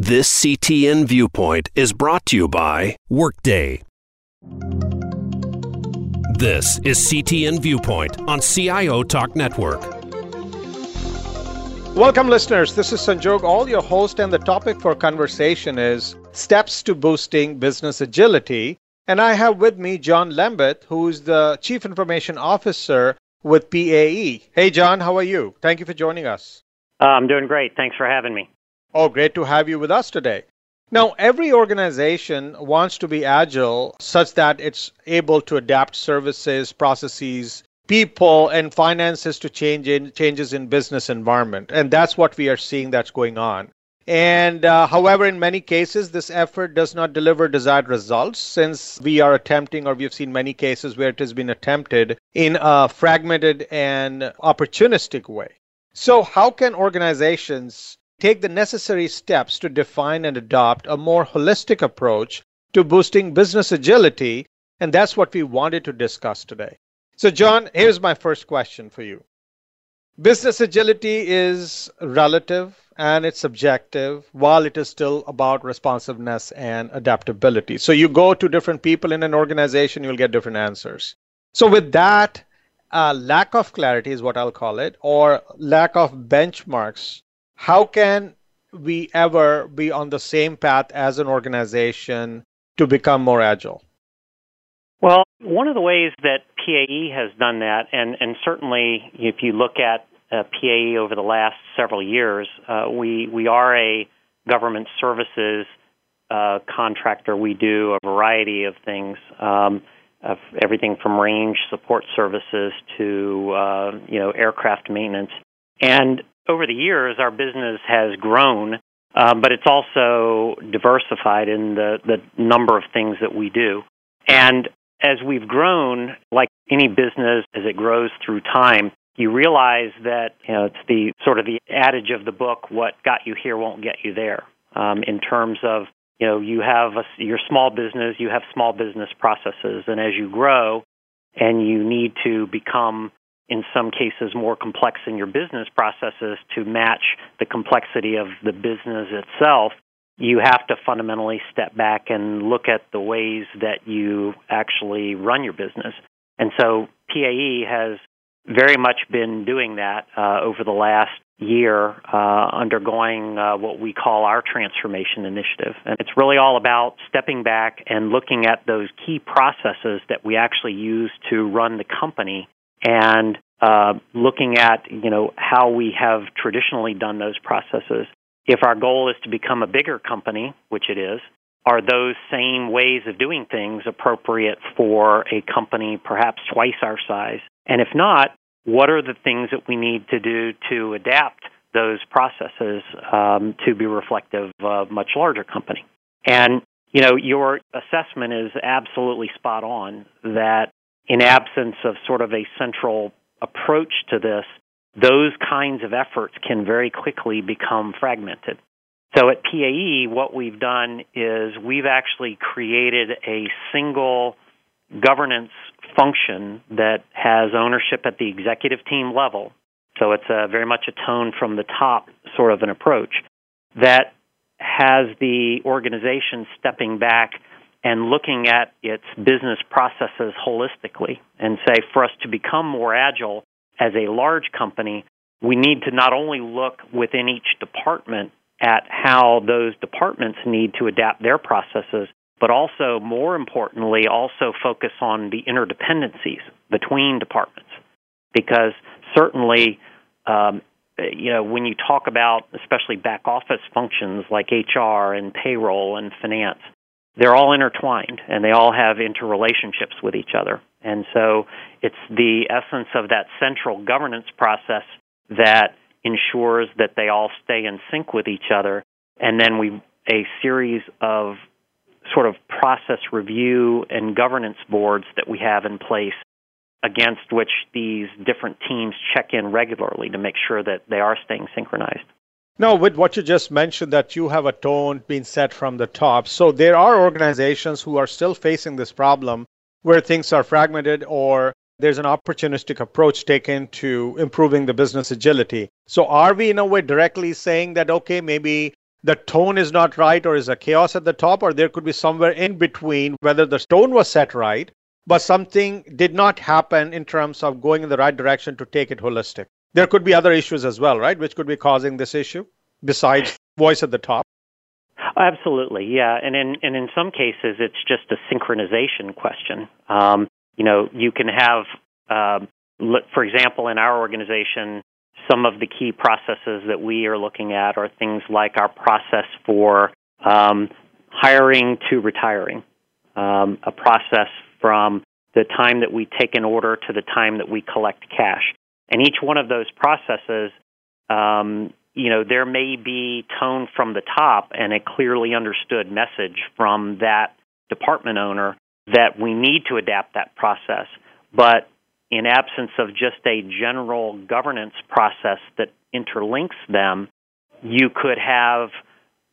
This CTN Viewpoint is brought to you by Workday. This is CTN Viewpoint on CIO Talk Network. Welcome, listeners. This is Sanjog, all your host, and the topic for conversation is steps to boosting business agility. And I have with me John Lambeth, who's the Chief Information Officer with PAE. Hey, John, how are you? Thank you for joining us. Uh, I'm doing great. Thanks for having me. Oh, great to have you with us today. Now, every organization wants to be agile such that it's able to adapt services, processes, people, and finances to change in, changes in business environment. And that's what we are seeing that's going on. And uh, however, in many cases, this effort does not deliver desired results since we are attempting, or we've seen many cases where it has been attempted in a fragmented and opportunistic way. So, how can organizations take the necessary steps to define and adopt a more holistic approach to boosting business agility. And that's what we wanted to discuss today. So, John, here's my first question for you. Business agility is relative and it's subjective while it is still about responsiveness and adaptability. So, you go to different people in an organization, you'll get different answers. So, with that, uh, lack of clarity is what I'll call it, or lack of benchmarks how can we ever be on the same path as an organization to become more agile? Well, one of the ways that PAE has done that, and, and certainly if you look at uh, PAE over the last several years, uh, we, we are a government services uh, contractor. We do a variety of things, um, of everything from range support services to uh, you know aircraft maintenance. And over the years, our business has grown, um, but it's also diversified in the, the number of things that we do. And as we've grown, like any business, as it grows through time, you realize that you know it's the sort of the adage of the book: "What got you here won't get you there." Um, in terms of you know, you have a, your small business, you have small business processes, and as you grow, and you need to become in some cases more complex in your business processes to match the complexity of the business itself, you have to fundamentally step back and look at the ways that you actually run your business. And so PAE has very much been doing that uh, over the last year, uh, undergoing uh, what we call our transformation initiative. And it's really all about stepping back and looking at those key processes that we actually use to run the company and uh, looking at you know how we have traditionally done those processes. If our goal is to become a bigger company, which it is, are those same ways of doing things appropriate for a company perhaps twice our size? And if not, what are the things that we need to do to adapt those processes um, to be reflective of a much larger company? And you know, your assessment is absolutely spot on that in absence of sort of a central approach to this, those kinds of efforts can very quickly become fragmented. So at PAE, what we've done is we've actually created a single governance function that has ownership at the executive team level. So it's a, very much a tone from the top sort of an approach that has the organization stepping back and looking at its business processes holistically and say for us to become more agile as a large company, we need to not only look within each department at how those departments need to adapt their processes, but also, more importantly, also focus on the interdependencies between departments. Because certainly, um, you know, when you talk about especially back office functions like HR and payroll and finance, they're all intertwined and they all have interrelationships with each other. And so it's the essence of that central governance process that ensures that they all stay in sync with each other. And then we a series of sort of process review and governance boards that we have in place against which these different teams check in regularly to make sure that they are staying synchronized. No, with what you just mentioned, that you have a tone being set from the top. So there are organizations who are still facing this problem where things are fragmented or there's an opportunistic approach taken to improving the business agility. So are we in a way directly saying that, okay, maybe the tone is not right or is a chaos at the top, or there could be somewhere in between whether the tone was set right, but something did not happen in terms of going in the right direction to take it holistic. There could be other issues as well, right, which could be causing this issue besides voice at the top. Absolutely, yeah, and in and in some cases, it's just a synchronization question. Um, you know, you can have, uh, for example, in our organization, some of the key processes that we are looking at are things like our process for um, hiring to retiring, um, a process from the time that we take an order to the time that we collect cash. And each one of those processes, um, you know, there may be tone from the top and a clearly understood message from that department owner that we need to adapt that process. But in absence of just a general governance process that interlinks them, you could have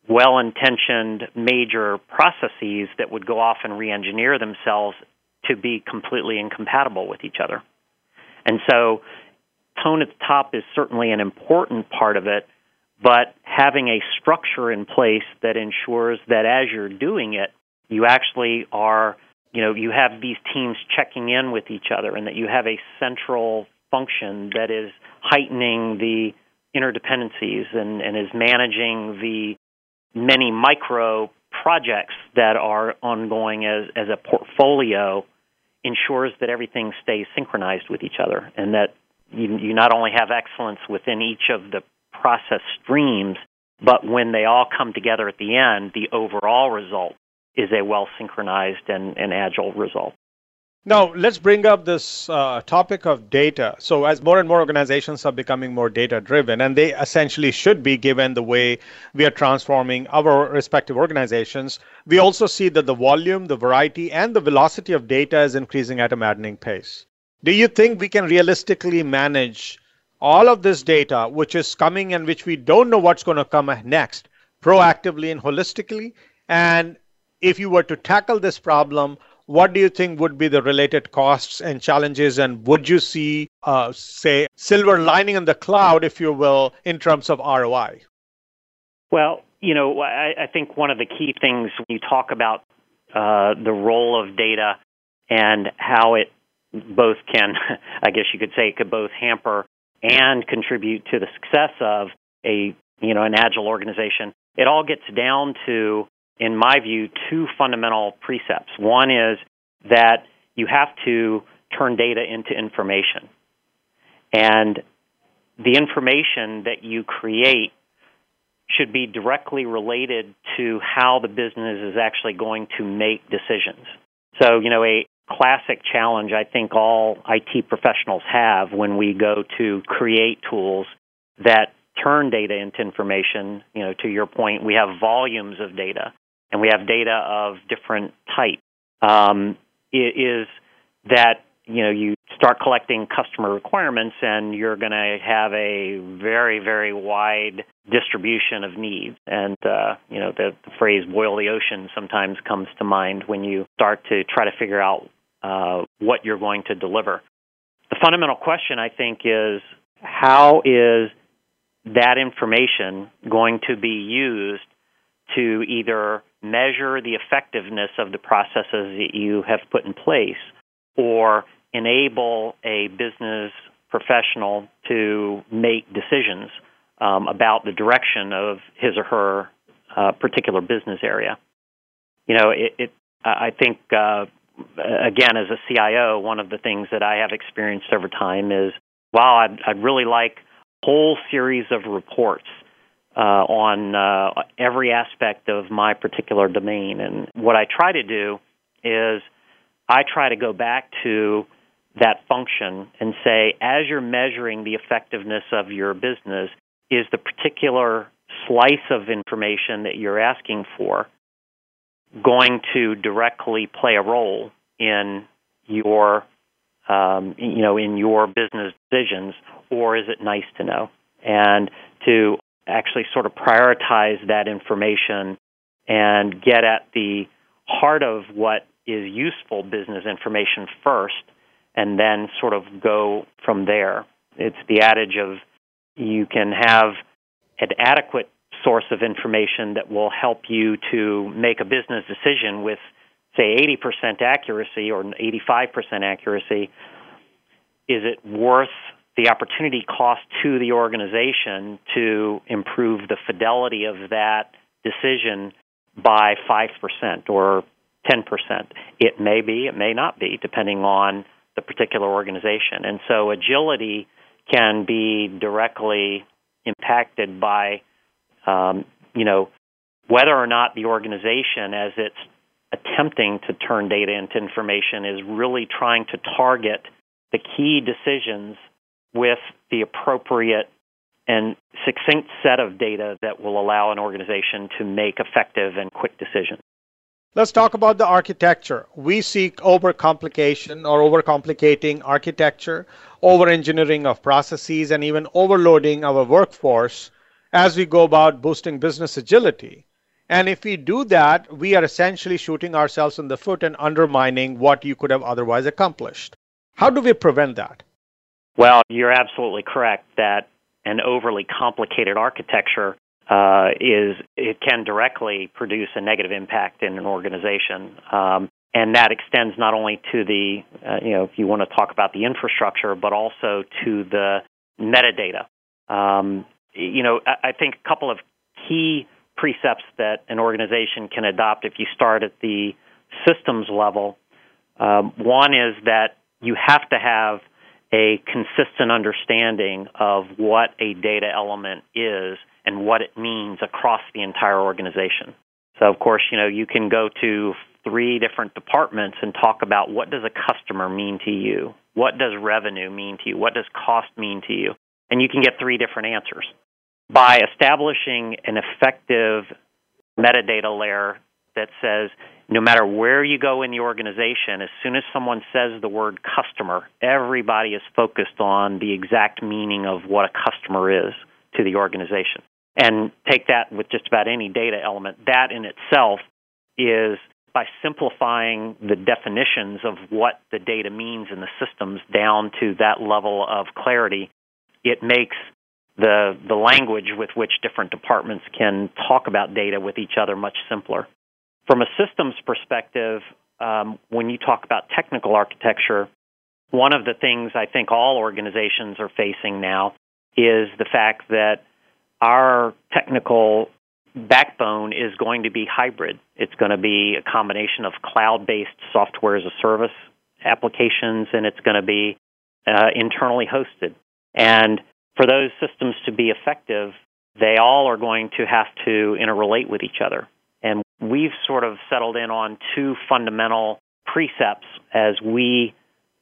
well intentioned major processes that would go off and re engineer themselves to be completely incompatible with each other. And so, tone at the top is certainly an important part of it, but having a structure in place that ensures that as you're doing it, you actually are you know you have these teams checking in with each other and that you have a central function that is heightening the interdependencies and, and is managing the many micro projects that are ongoing as, as a portfolio ensures that everything stays synchronized with each other and that you, you not only have excellence within each of the process streams, but when they all come together at the end, the overall result is a well synchronized and, and agile result. Now, let's bring up this uh, topic of data. So, as more and more organizations are becoming more data driven, and they essentially should be given the way we are transforming our respective organizations, we also see that the volume, the variety, and the velocity of data is increasing at a maddening pace. Do you think we can realistically manage all of this data, which is coming and which we don't know what's going to come next, proactively and holistically? And if you were to tackle this problem, what do you think would be the related costs and challenges? And would you see, uh, say, silver lining in the cloud, if you will, in terms of ROI? Well, you know, I, I think one of the key things when you talk about uh, the role of data and how it both can, I guess you could say, could both hamper and contribute to the success of a you know an agile organization. It all gets down to in my view, two fundamental precepts. One is that you have to turn data into information. And the information that you create should be directly related to how the business is actually going to make decisions. So, you know, a classic challenge I think all IT professionals have when we go to create tools that turn data into information, you know, to your point, we have volumes of data and we have data of different types, um, is that you know you start collecting customer requirements and you're going to have a very very wide distribution of needs. And uh, you know the, the, phrase boil the ocean sometimes comes to mind when you start to try to figure out uh, what you're going to deliver. The fundamental question i think is how is that information going to be used to either measure the effectiveness of the processes that you have put in place or enable a business professional to make decisions um, about the direction of his or her uh, particular business area. You know, it, it I think, uh, again, as a CIO, one of the things that I have experienced over time is, wow, I'd, I'd really like a whole series of reports uh, on uh, every aspect of my particular domain. And what I try to do is I try to go back to that function and say, as you're measuring the effectiveness of your business, is the particular slice of information that you're asking for going to directly play a role in your um, you know in your business decisions or is it nice to know and to actually sort of prioritize that information and get at the heart of what is useful business information first and then sort of go from there. It's the adage of you can have an adequate source of information that will help you to make a business decision with, say, 80% accuracy or 85% accuracy. Is it worth the opportunity cost to the organization to improve the fidelity of that decision by 5% or 10%? It may be, it may not be, depending on the particular organization. And so agility can be directly impacted by, um, you know, whether or not the organization, as it's attempting to turn data into information, is really trying to target the key decisions with the appropriate and succinct set of data that will allow an organization to make effective and quick decisions. Let's talk about the architecture. We seek overcomplication or overcomplicating architecture, over engineering of processes, and even overloading our workforce as we go about boosting business agility. And if we do that, we are essentially shooting ourselves in the foot and undermining what you could have otherwise accomplished. How do we prevent that? Well, you're absolutely correct that an overly complicated architecture uh, is it can directly produce a negative impact in an organization. Um, and that extends not only to the, uh, you know, if you want to talk about the infrastructure, but also to the metadata. Um, you know, I, I think a couple of key precepts that an organization can adopt if you start at the systems level. Um, one is that you have to have a consistent understanding of what a data element is and what it means across the entire organization. So, of course, you know, you can go to three different departments and talk about what does a customer mean to you? What does revenue mean to you? What does cost mean to you? And you can get three different answers. By establishing an effective metadata layer that says no matter where you go in the organization, as soon as someone says the word customer, everybody is focused on the exact meaning of what a customer is to the organization and take that with just about any data element. That in itself is by simplifying the definitions of what the data means in the systems down to that level of clarity, it makes the the language with which different departments can talk about data with each other much simpler. From a systems perspective, um, when you talk about technical architecture, one of the things I think all organizations are facing now is the fact that our technical backbone is going to be hybrid. It's going to be a combination of cloud based software as a service applications, and it's going to be uh, internally hosted. And for those systems to be effective, they all are going to have to interrelate with each other. And we've sort of settled in on two fundamental precepts as we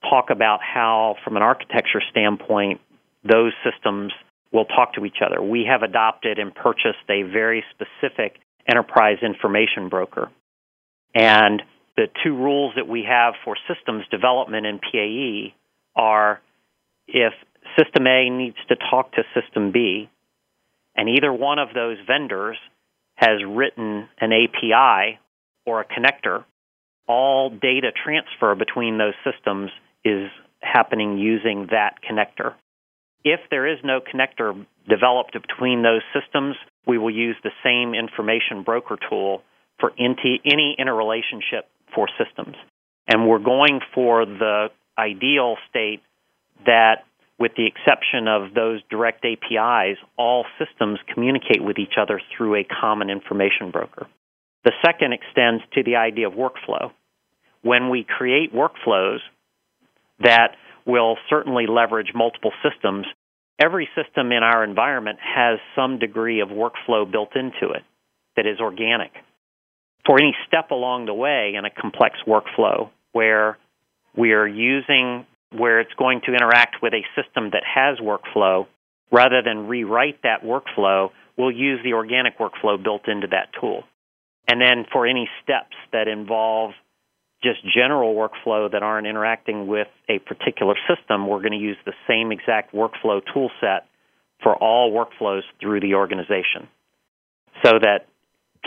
talk about how, from an architecture standpoint, those systems will talk to each other. We have adopted and purchased a very specific enterprise information broker. And the two rules that we have for systems development in PAE are if System A needs to talk to System B, and either one of those vendors has written an API or a connector, all data transfer between those systems is happening using that connector. If there is no connector developed between those systems, we will use the same information broker tool for any interrelationship for systems. And we're going for the ideal state that, with the exception of those direct APIs, all systems communicate with each other through a common information broker. The second extends to the idea of workflow. When we create workflows that will certainly leverage multiple systems. Every system in our environment has some degree of workflow built into it that is organic. For any step along the way in a complex workflow where we are using, where it's going to interact with a system that has workflow, rather than rewrite that workflow, we'll use the organic workflow built into that tool. And then for any steps that involve just general workflow that aren't interacting with a particular system, we're going to use the same exact workflow tool set for all workflows through the organization so that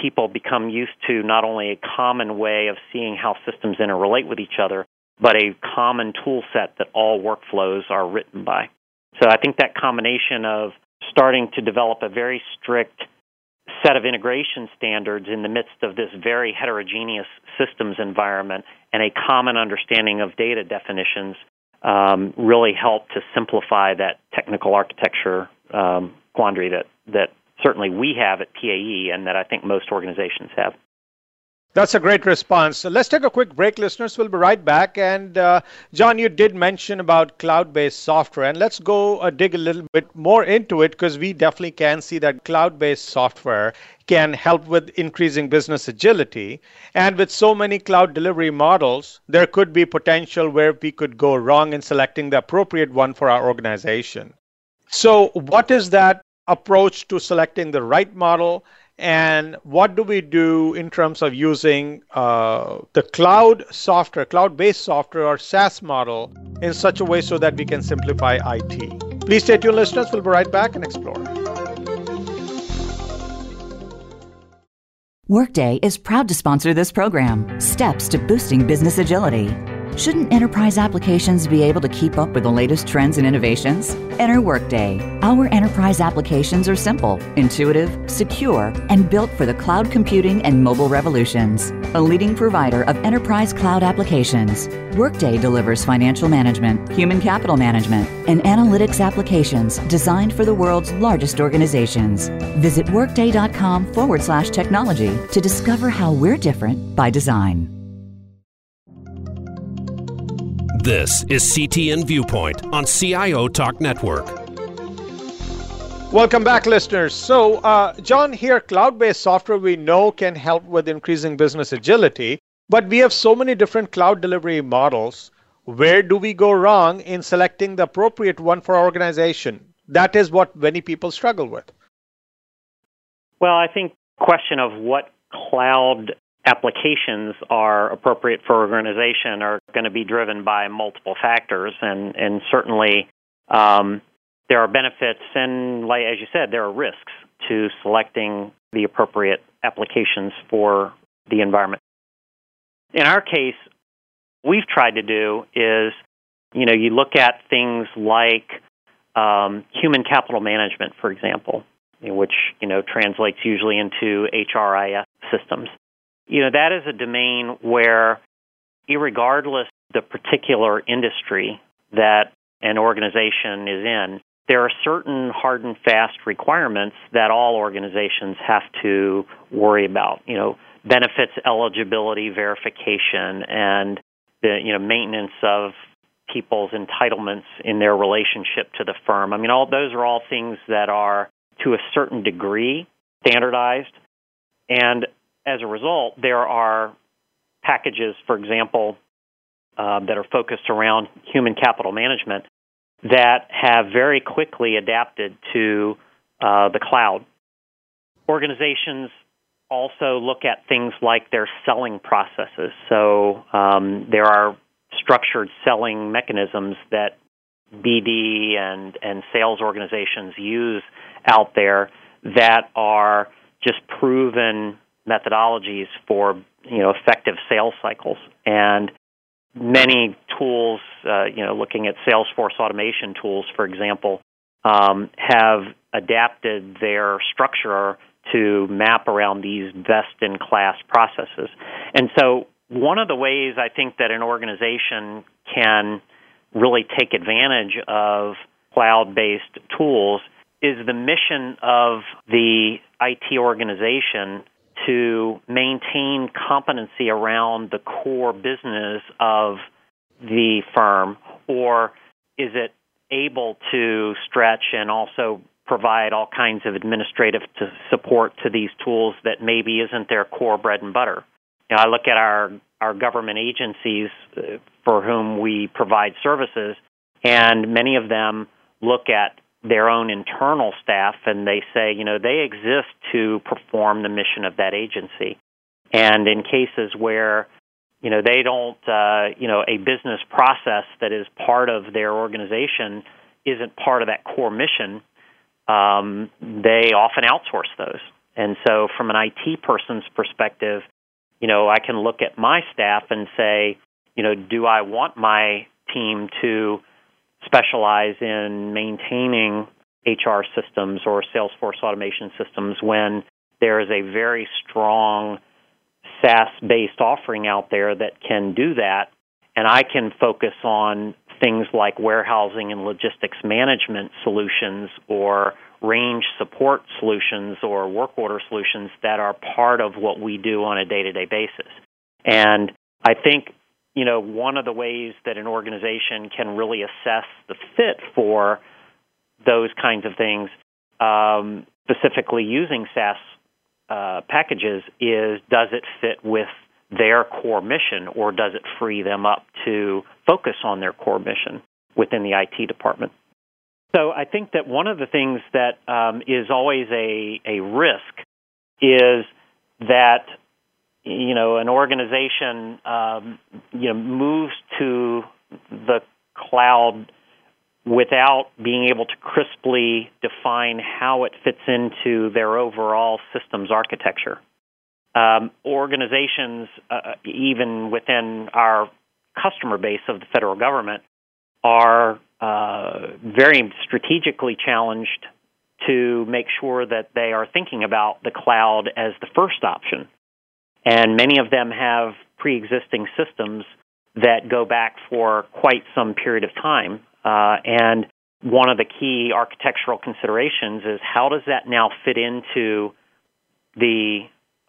people become used to not only a common way of seeing how systems interrelate with each other, but a common tool set that all workflows are written by. So I think that combination of starting to develop a very strict set of integration standards in the midst of this very heterogeneous systems environment and a common understanding of data definitions um, really help to simplify that technical architecture um, quandary that, that certainly we have at PAE and that I think most organizations have. That's a great response. So let's take a quick break, listeners. We'll be right back. And uh, John, you did mention about cloud-based software, and let's go uh, dig a little bit more into it because we definitely can see that cloud-based software can help with increasing business agility. And with so many cloud delivery models, there could be potential where we could go wrong in selecting the appropriate one for our organization. So, what is that approach to selecting the right model? And what do we do in terms of using uh, the cloud software, cloud based software or SaaS model in such a way so that we can simplify IT? Please stay tuned, listeners. We'll be right back and explore. Workday is proud to sponsor this program Steps to Boosting Business Agility. Shouldn't enterprise applications be able to keep up with the latest trends and innovations? Enter Workday. Our enterprise applications are simple, intuitive, secure, and built for the cloud computing and mobile revolutions. A leading provider of enterprise cloud applications, Workday delivers financial management, human capital management, and analytics applications designed for the world's largest organizations. Visit workday.com forward slash technology to discover how we're different by design. This is CTN Viewpoint on CIO Talk Network. Welcome back, listeners. So, uh, John, here, cloud based software we know can help with increasing business agility, but we have so many different cloud delivery models. Where do we go wrong in selecting the appropriate one for our organization? That is what many people struggle with. Well, I think question of what cloud applications are appropriate for organization are going to be driven by multiple factors, and and certainly um, there are benefits, and like as you said, there are risks to selecting the appropriate applications for the environment. In our case, we've tried to do is, you know, you look at things like um, human capital management, for example, which you know translates usually into HRIS systems you know, that is a domain where, regardless the particular industry that an organization is in, there are certain hard and fast requirements that all organizations have to worry about. You know, benefits eligibility verification and the you know maintenance of people's entitlements in their relationship to the firm. I mean, all those are all things that are to a certain degree standardized. And as a result, there are packages, for example, uh, that are focused around human capital management that have very quickly adapted to uh, the cloud. Organizations also look at things like their selling processes. So um, there are structured selling mechanisms that BD and, and sales organizations use out there that are just proven methodologies for you know effective sales cycles. And many tools uh, you know looking at salesforce automation tools for example um, have adapted their structure to map around these best in class processes. And so one of the ways i think that an organization can really take advantage of cloud based tools is the mission of the IT organization to maintain competency around the core business of the firm, or is it able to stretch and also provide all kinds of administrative to support to these tools that maybe isn't their core bread and butter? You know, I look at our our government agencies uh, for whom we provide services, and many of them look at their own internal staff and they say, you know, they exist to perform the mission of that agency. And in cases where, you know, they don't, uh, you know, a business process that is part of their organization isn't part of that core mission, um, they often outsource those. And so, from an IT person's perspective, you know, I can look at my staff and say, you know, do I want my team to specialize in maintaining HR systems or Salesforce automation systems when there is a very strong SaaS based offering out there that can do that. And I can focus on things like warehousing and logistics management solutions or range support solutions or work order solutions that are part of what we do on a day to day basis. And I think, you know, one of the ways that an organization can really assess the fit for those kinds of things, um, specifically using SaaS uh, packages, is does it fit with their core mission or does it free them up to focus on their core mission within the IT department? So I think that one of the things that um, is always a, a risk is that you know an organization um, you know moves to the cloud without being able to crisply define how it fits into their overall systems architecture. Um, organizations, uh, even within our customer base of the federal government, are uh, very strategically challenged to make sure that they are thinking about the cloud as the first option. And many of them have pre existing systems that go back for quite some period of time. Uh, and one of the key architectural considerations is how does that now fit into the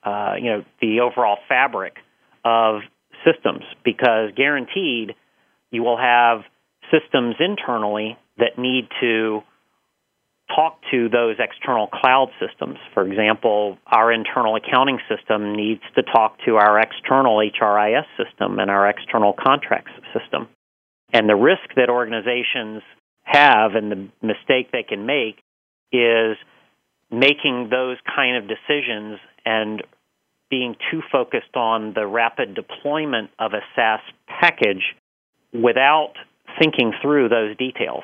uh, you know the overall fabric of systems? Because guaranteed, you will have systems internally that need to talk to those external cloud systems. For example, our internal accounting system needs to talk to our external HRIS system and our external contracts system. And the risk that organizations have and the mistake they can make is making those kind of decisions and being too focused on the rapid deployment of a SaaS package without thinking through those details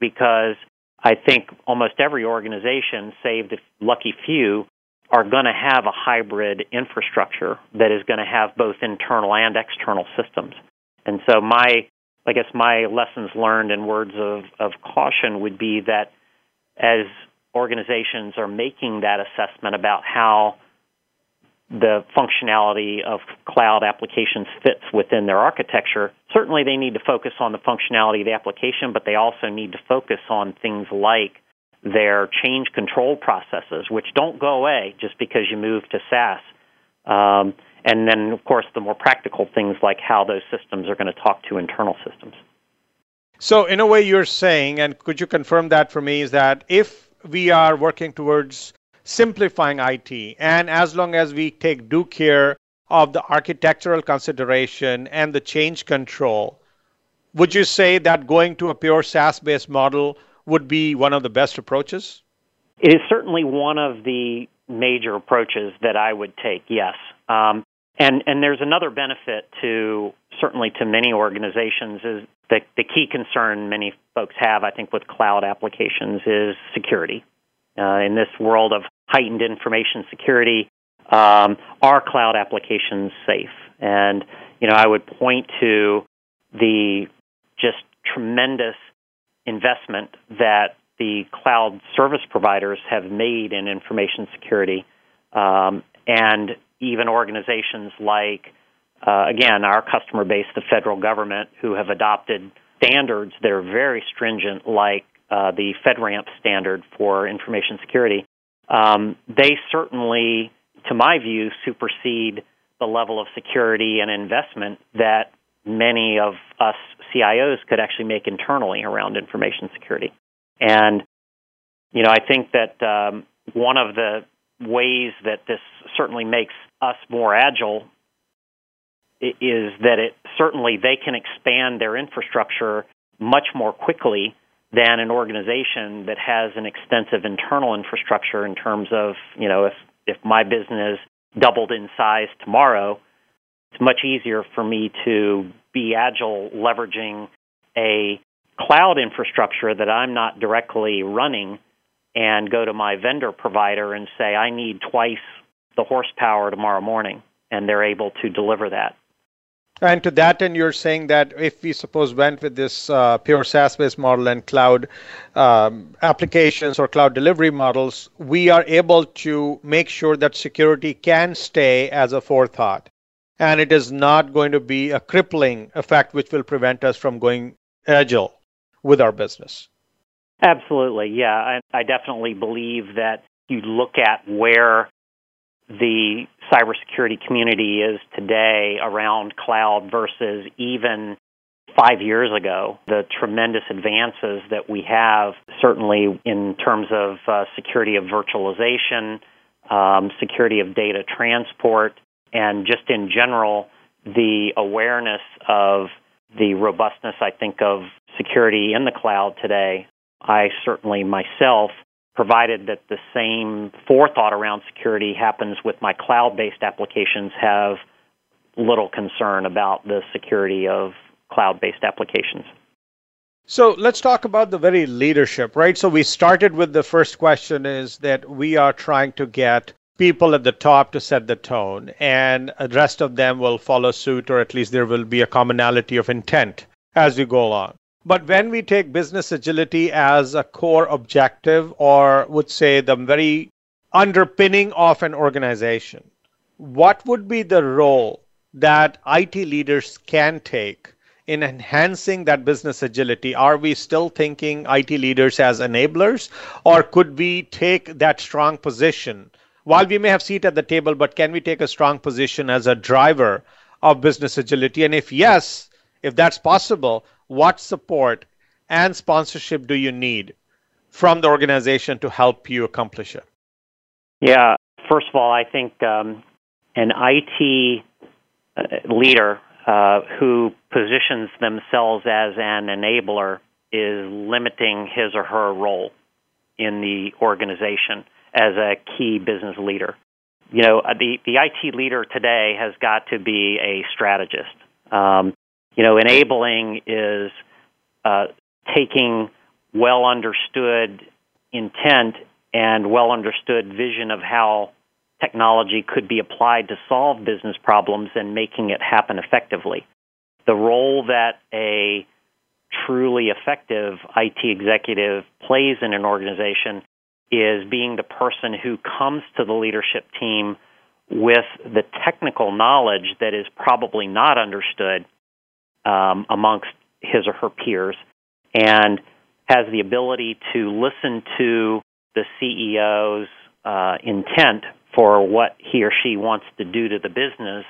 because I think almost every organization, save the lucky few, are going to have a hybrid infrastructure that is going to have both internal and external systems. And so my I guess my lessons learned and words of, of caution would be that as organizations are making that assessment about how the functionality of cloud applications fits within their architecture. Certainly, they need to focus on the functionality of the application, but they also need to focus on things like their change control processes, which don't go away just because you move to SaaS. Um, and then, of course, the more practical things like how those systems are going to talk to internal systems. So, in a way, you're saying, and could you confirm that for me, is that if we are working towards simplifying IT. And as long as we take due care of the architectural consideration and the change control, would you say that going to a pure SaaS based model would be one of the best approaches? It is certainly one of the major approaches that I would take, yes. Um, and, and there's another benefit to certainly to many organizations is the, the key concern many folks have, I think, with cloud applications is security. Uh, in this world of heightened information security, um, are cloud applications safe? And you know, I would point to the just tremendous investment that the cloud service providers have made in information security, um, and even organizations like, uh, again, our customer base, the federal government, who have adopted standards that are very stringent, like uh, the FedRAMP standard for information security um, they certainly, to my view, supersede the level of security and investment that many of us CIOs could actually make internally around information security. And, you know, I think that um, one of the ways that this certainly makes us more agile is that it certainly they can expand their infrastructure much more quickly than an organization that has an extensive internal infrastructure in terms of, you know, if, if my business doubled in size tomorrow, it's much easier for me to be agile leveraging a cloud infrastructure that I'm not directly running and go to my vendor provider and say, I need twice the horsepower tomorrow morning, and they're able to deliver that. And to that end, you're saying that if we suppose went with this uh, pure SaaS-based model and cloud um, applications or cloud delivery models, we are able to make sure that security can stay as a forethought, and it is not going to be a crippling effect which will prevent us from going agile with our business. Absolutely, yeah. I, I definitely believe that you look at where the cybersecurity community is today around cloud versus even five years ago, the tremendous advances that we have, certainly in terms of uh, security of virtualization, um, security of data transport, and just in general, the awareness of the robustness, I think, of security in the cloud today. I certainly myself provided that the same forethought around security happens with my cloud based applications, have little concern about the security of cloud based applications. So let's talk about the very leadership, right? So we started with the first question is that we are trying to get people at the top to set the tone, and the rest of them will follow suit, or at least there will be a commonality of intent as we go along. But when we take business agility as a core objective, or would say the very underpinning of an organization, what would be the role that IT leaders can take in enhancing that business agility? Are we still thinking IT leaders as enablers, or could we take that strong position? While we may have seat at the table, but can we take a strong position as a driver of business agility? And if yes, if that's possible, what support and sponsorship do you need from the organization to help you accomplish it? Yeah, first of all, I think um, an IT uh, leader uh, who positions themselves as an enabler is limiting his or her role in the organization as a key business leader. You know, uh, the, the IT leader today has got to be a strategist. Um, you know, enabling is uh, taking well understood intent and well understood vision of how technology could be applied to solve business problems and making it happen effectively. The role that a truly effective IT executive plays in an organization is being the person who comes to the leadership team with the technical knowledge that is probably not understood um, amongst his or her peers and has the ability to listen to the CEO's uh, intent for what he or she wants to do to the business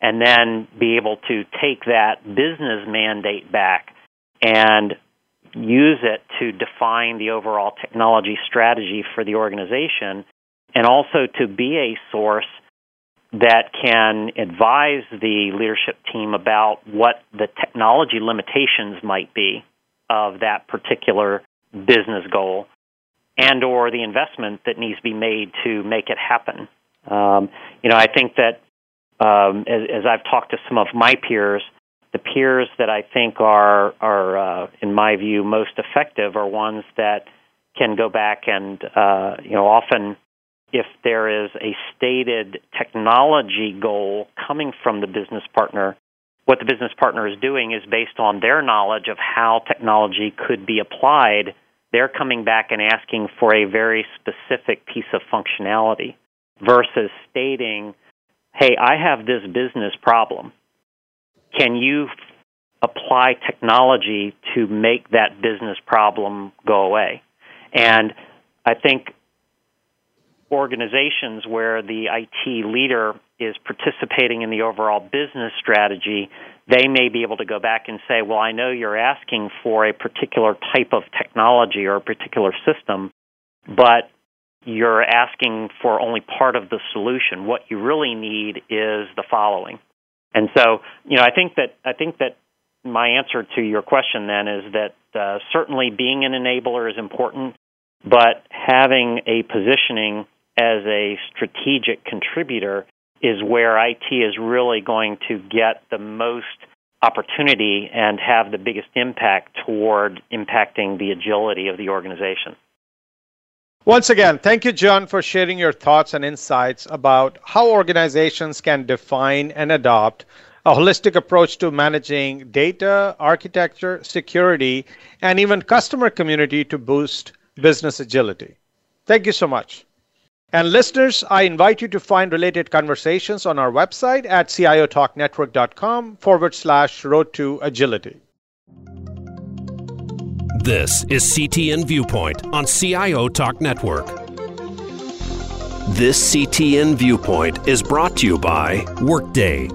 and then be able to take that business mandate back and use it to define the overall technology strategy for the organization and also to be a source that can advise the leadership team about what the technology limitations might be of that particular business goal and or the investment that needs to be made to make it happen. Um, you know, I think that um, as, as, I've talked to some of my peers, the peers that I think are are uh, in my view most effective are ones that can go back and uh, you know often if there is a stated technology goal coming from the business partner, what the business partner is doing is based on their knowledge of how technology could be applied. They're coming back and asking for a very specific piece of functionality versus stating, hey, I have this business problem. Can you apply technology to make that business problem go away? And I think organizations where the IT leader is participating in the overall business strategy, they may be able to go back and say, Well, I know you're asking for a particular type of technology or a particular system, but you're asking for only part of the solution. What you really need is the following. And so, you know, I think that I think that my answer to your question then is that uh, certainly being an enabler is important, but having a positioning as a strategic contributor is where IT is really going to get the most opportunity and have the biggest impact toward impacting the agility of the organization. Once again, thank you, John, for sharing your thoughts and insights about how organizations can define and adopt a holistic approach to managing data, architecture, security, and even customer community to boost business agility. Thank you so much. And listeners, I invite you to find related conversations on our website at ciotalknetwork.com forward slash road to agility. This is CTN Viewpoint on CIO Talk Network. This CTN Viewpoint is brought to you by Workday